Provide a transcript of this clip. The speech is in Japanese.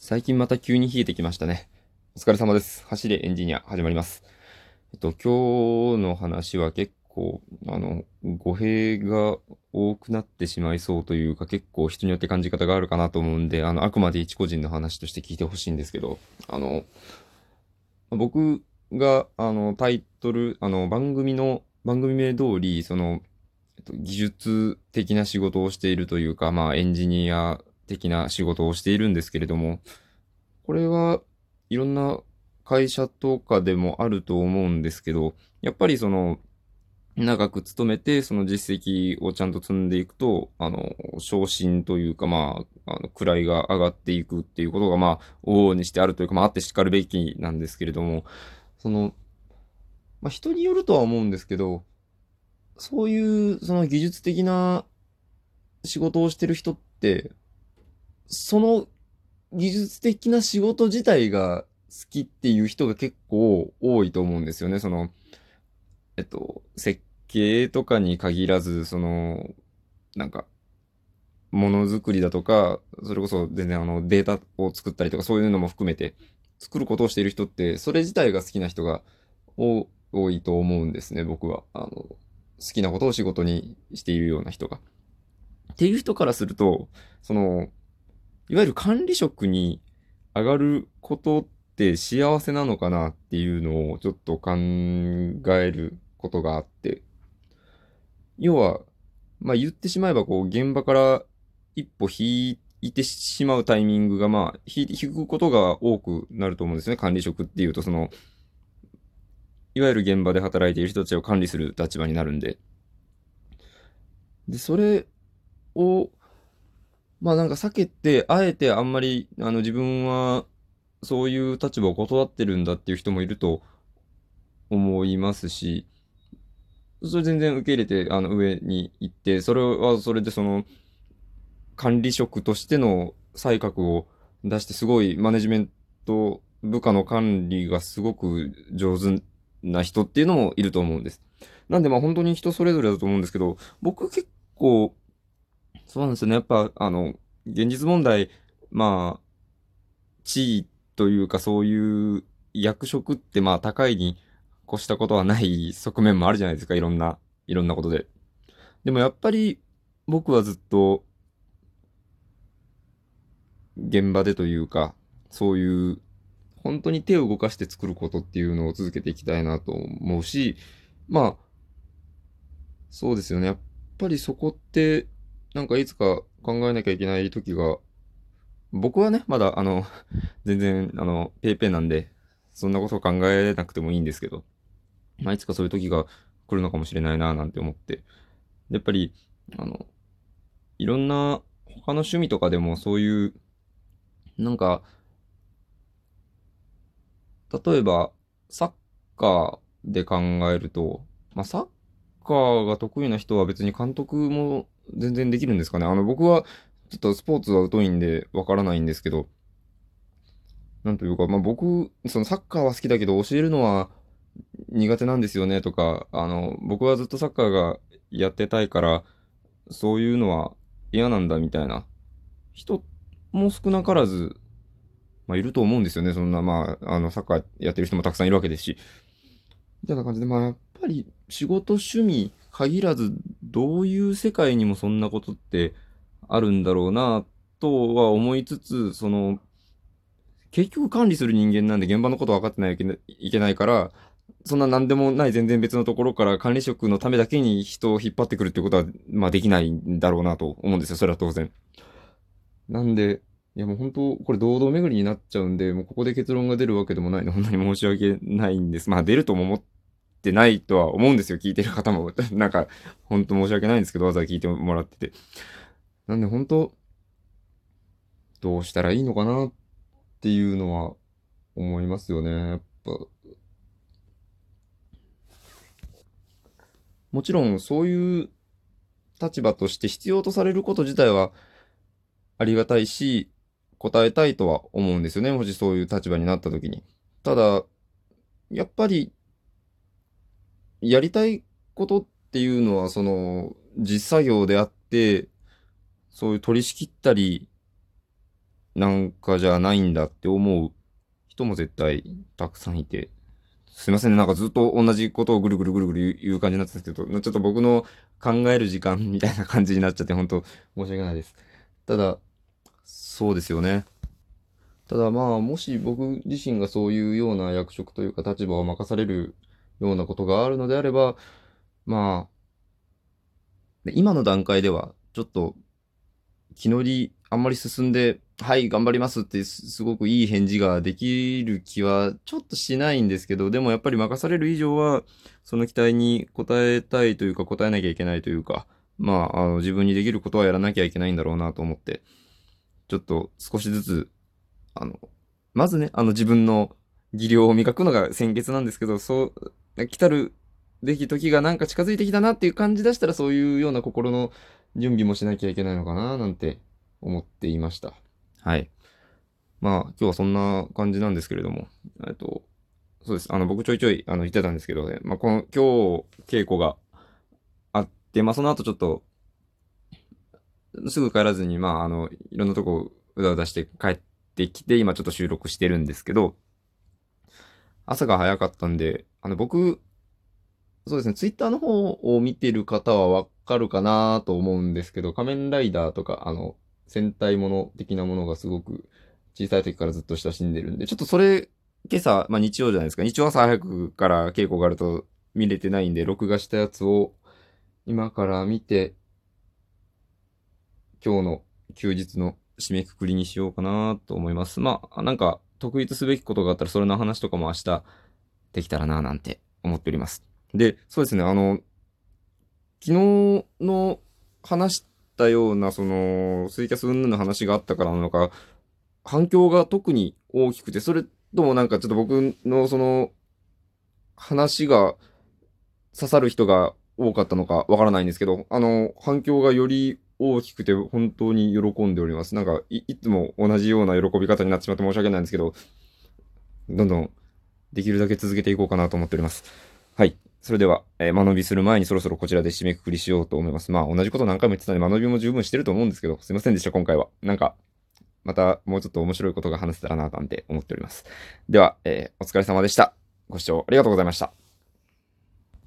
最近また急に冷えてきましたね。お疲れ様です。走れエンジニア始まります。えっと、今日の話は結構、あの、語弊が多くなってしまいそうというか、結構人によって感じ方があるかなと思うんで、あの、あくまで一個人の話として聞いてほしいんですけど、あの、僕が、あの、タイトル、あの、番組の、番組名通り、その、技術的な仕事をしているというか、まあ、エンジニア的な仕事をしているんですけれども、これはいろんな会社とかでもあると思うんですけど、やっぱりその、長く勤めて、その実績をちゃんと積んでいくと、あの、昇進というか、まあ、あの、位が上がっていくっていうことが、まあ、往々にしてあるというか、まあ、あってしかるべきなんですけれども、その、まあ、人によるとは思うんですけど、そういう、その技術的な仕事をしてる人って、その技術的な仕事自体が好きっていう人が結構多いと思うんですよね。その、えっと、設計とかに限らず、その、なんか、ものづくりだとか、それこそ全然あのデータを作ったりとかそういうのも含めて、作ることをしている人って、それ自体が好きな人が多いと思うんですね、僕は。あの、好きなことを仕事にしているような人が。っていう人からすると、その、いわゆる管理職に上がることって幸せなのかなっていうのをちょっと考えることがあって。要は、まあ言ってしまえばこう現場から一歩引いてしまうタイミングがまあ引くことが多くなると思うんですね。管理職っていうとその、いわゆる現場で働いている人たちを管理する立場になるんで。で、それを、まあなんか避けて、あえてあんまり、あの自分はそういう立場を断ってるんだっていう人もいると思いますし、それ全然受け入れて、あの上に行って、それはそれでその管理職としての才覚を出して、すごいマネジメント、部下の管理がすごく上手な人っていうのもいると思うんです。なんでまあ本当に人それぞれだと思うんですけど、僕結構、そうなんですよね。やっぱ、あの、現実問題、まあ、地位というかそういう役職ってまあ高いに越したことはない側面もあるじゃないですか。いろんな、いろんなことで。でもやっぱり僕はずっと現場でというか、そういう本当に手を動かして作ることっていうのを続けていきたいなと思うし、まあ、そうですよね。やっぱりそこって、なんかいつか考えなきゃいけない時が、僕はね、まだあの、全然、あの、ペーペーなんで、そんなこと考えなくてもいいんですけど、まあ、いつかそういう時が来るのかもしれないな、なんて思って。やっぱり、あの、いろんな他の趣味とかでもそういう、なんか、例えば、サッカーで考えると、まあ、サッカーが得意な人は別に監督も全然できるんですかね？あの、僕はちょっとスポーツは疎いんでわからないんですけど、なんというか、まあ、僕、そのサッカーは好きだけど教えるのは苦手なんですよね？とか、あの、僕はずっとサッカーがやってたいから、そういうのは嫌なんだみたいな人も少なからず、まあ、いると思うんですよね？そんな、まあ、あの、サッカーやってる人もたくさんいるわけですし。みたいな感じで、まあ、やっぱり仕事、趣味限らず、どういう世界にもそんなことってあるんだろうな、とは思いつつ、その、結局管理する人間なんで現場のこと分かってないといけないから、そんな何でもない全然別のところから管理職のためだけに人を引っ張ってくるってことは、まあできないんだろうなと思うんですよ。それは当然。なんで、いやもう本当、これ堂々巡りになっちゃうんで、もうここで結論が出るわけでもないので、本当に申し訳ないんです。まあ出るとも思ってないとは思うんですよ。聞いてる方も。なんか、本当申し訳ないんですけど、わざわざ聞いてもらってて。なんで本当、どうしたらいいのかなっていうのは思いますよね。やっぱ。もちろんそういう立場として必要とされること自体はありがたいし、答えたいとは思うんですよね。もしそういう立場になった時に。ただ、やっぱり、やりたいことっていうのは、その、実作業であって、そういう取り仕切ったり、なんかじゃないんだって思う人も絶対たくさんいて、すいませんね。なんかずっと同じことをぐるぐるぐるぐる言う感じになってたんですけど、ちょっと僕の考える時間みたいな感じになっちゃって、本当申し訳ないです。ただ、そうですよね。ただまあ、もし僕自身がそういうような役職というか立場を任されるようなことがあるのであれば、まあ、今の段階では、ちょっと、気乗りあんまり進んで、はい、頑張りますってすごくいい返事ができる気はちょっとしないんですけど、でもやっぱり任される以上は、その期待に応えたいというか、応えなきゃいけないというか、まあ、あの、自分にできることはやらなきゃいけないんだろうなと思って、ちょっと少しずつ、あの、まずね、あの自分の技量を磨くのが先決なんですけど、そう、来たるべき時がなんか近づいてきたなっていう感じ出したら、そういうような心の準備もしなきゃいけないのかな、なんて思っていました。はい。まあ、今日はそんな感じなんですけれども、えっと、そうです。あの、僕ちょいちょい、あの、言ってたんですけどね、まあ、この、今日、稽古があって、まあ、その後ちょっと、すぐ帰らずに、まあ、あの、いろんなとこ、うだうだして帰ってきて、今ちょっと収録してるんですけど、朝が早かったんで、あの、僕、そうですね、ツイッターの方を見てる方はわかるかなと思うんですけど、仮面ライダーとか、あの、戦隊もの的なものがすごく小さい時からずっと親しんでるんで、ちょっとそれ、今朝、まあ日曜じゃないですか。日曜朝早くから稽古があると見れてないんで、録画したやつを今から見て、今日の休日の締めくくりにしようかなと思います。まあ、なんか、特筆すべきことがあったら、それの話とかも明日できたらななんて思っております。で、そうですね、あの、昨日の話ったような、その、ツイキャス云々の話があったからなのか、反響が特に大きくて、それともなんかちょっと僕のその、話が刺さる人が多かったのかわからないんですけど、あの、反響がより大きくて本当に喜んでおります。なんかい、いつも同じような喜び方になってしまって申し訳ないんですけど、どんどんできるだけ続けていこうかなと思っております。はい。それでは、えー、間延びする前にそろそろこちらで締めくくりしようと思います。まあ、同じこと何回も言ってたんで、間延びも十分してると思うんですけど、すいませんでした、今回は。なんか、またもうちょっと面白いことが話せたらな、なんて思っております。では、えー、お疲れ様でした。ご視聴ありがとうございました。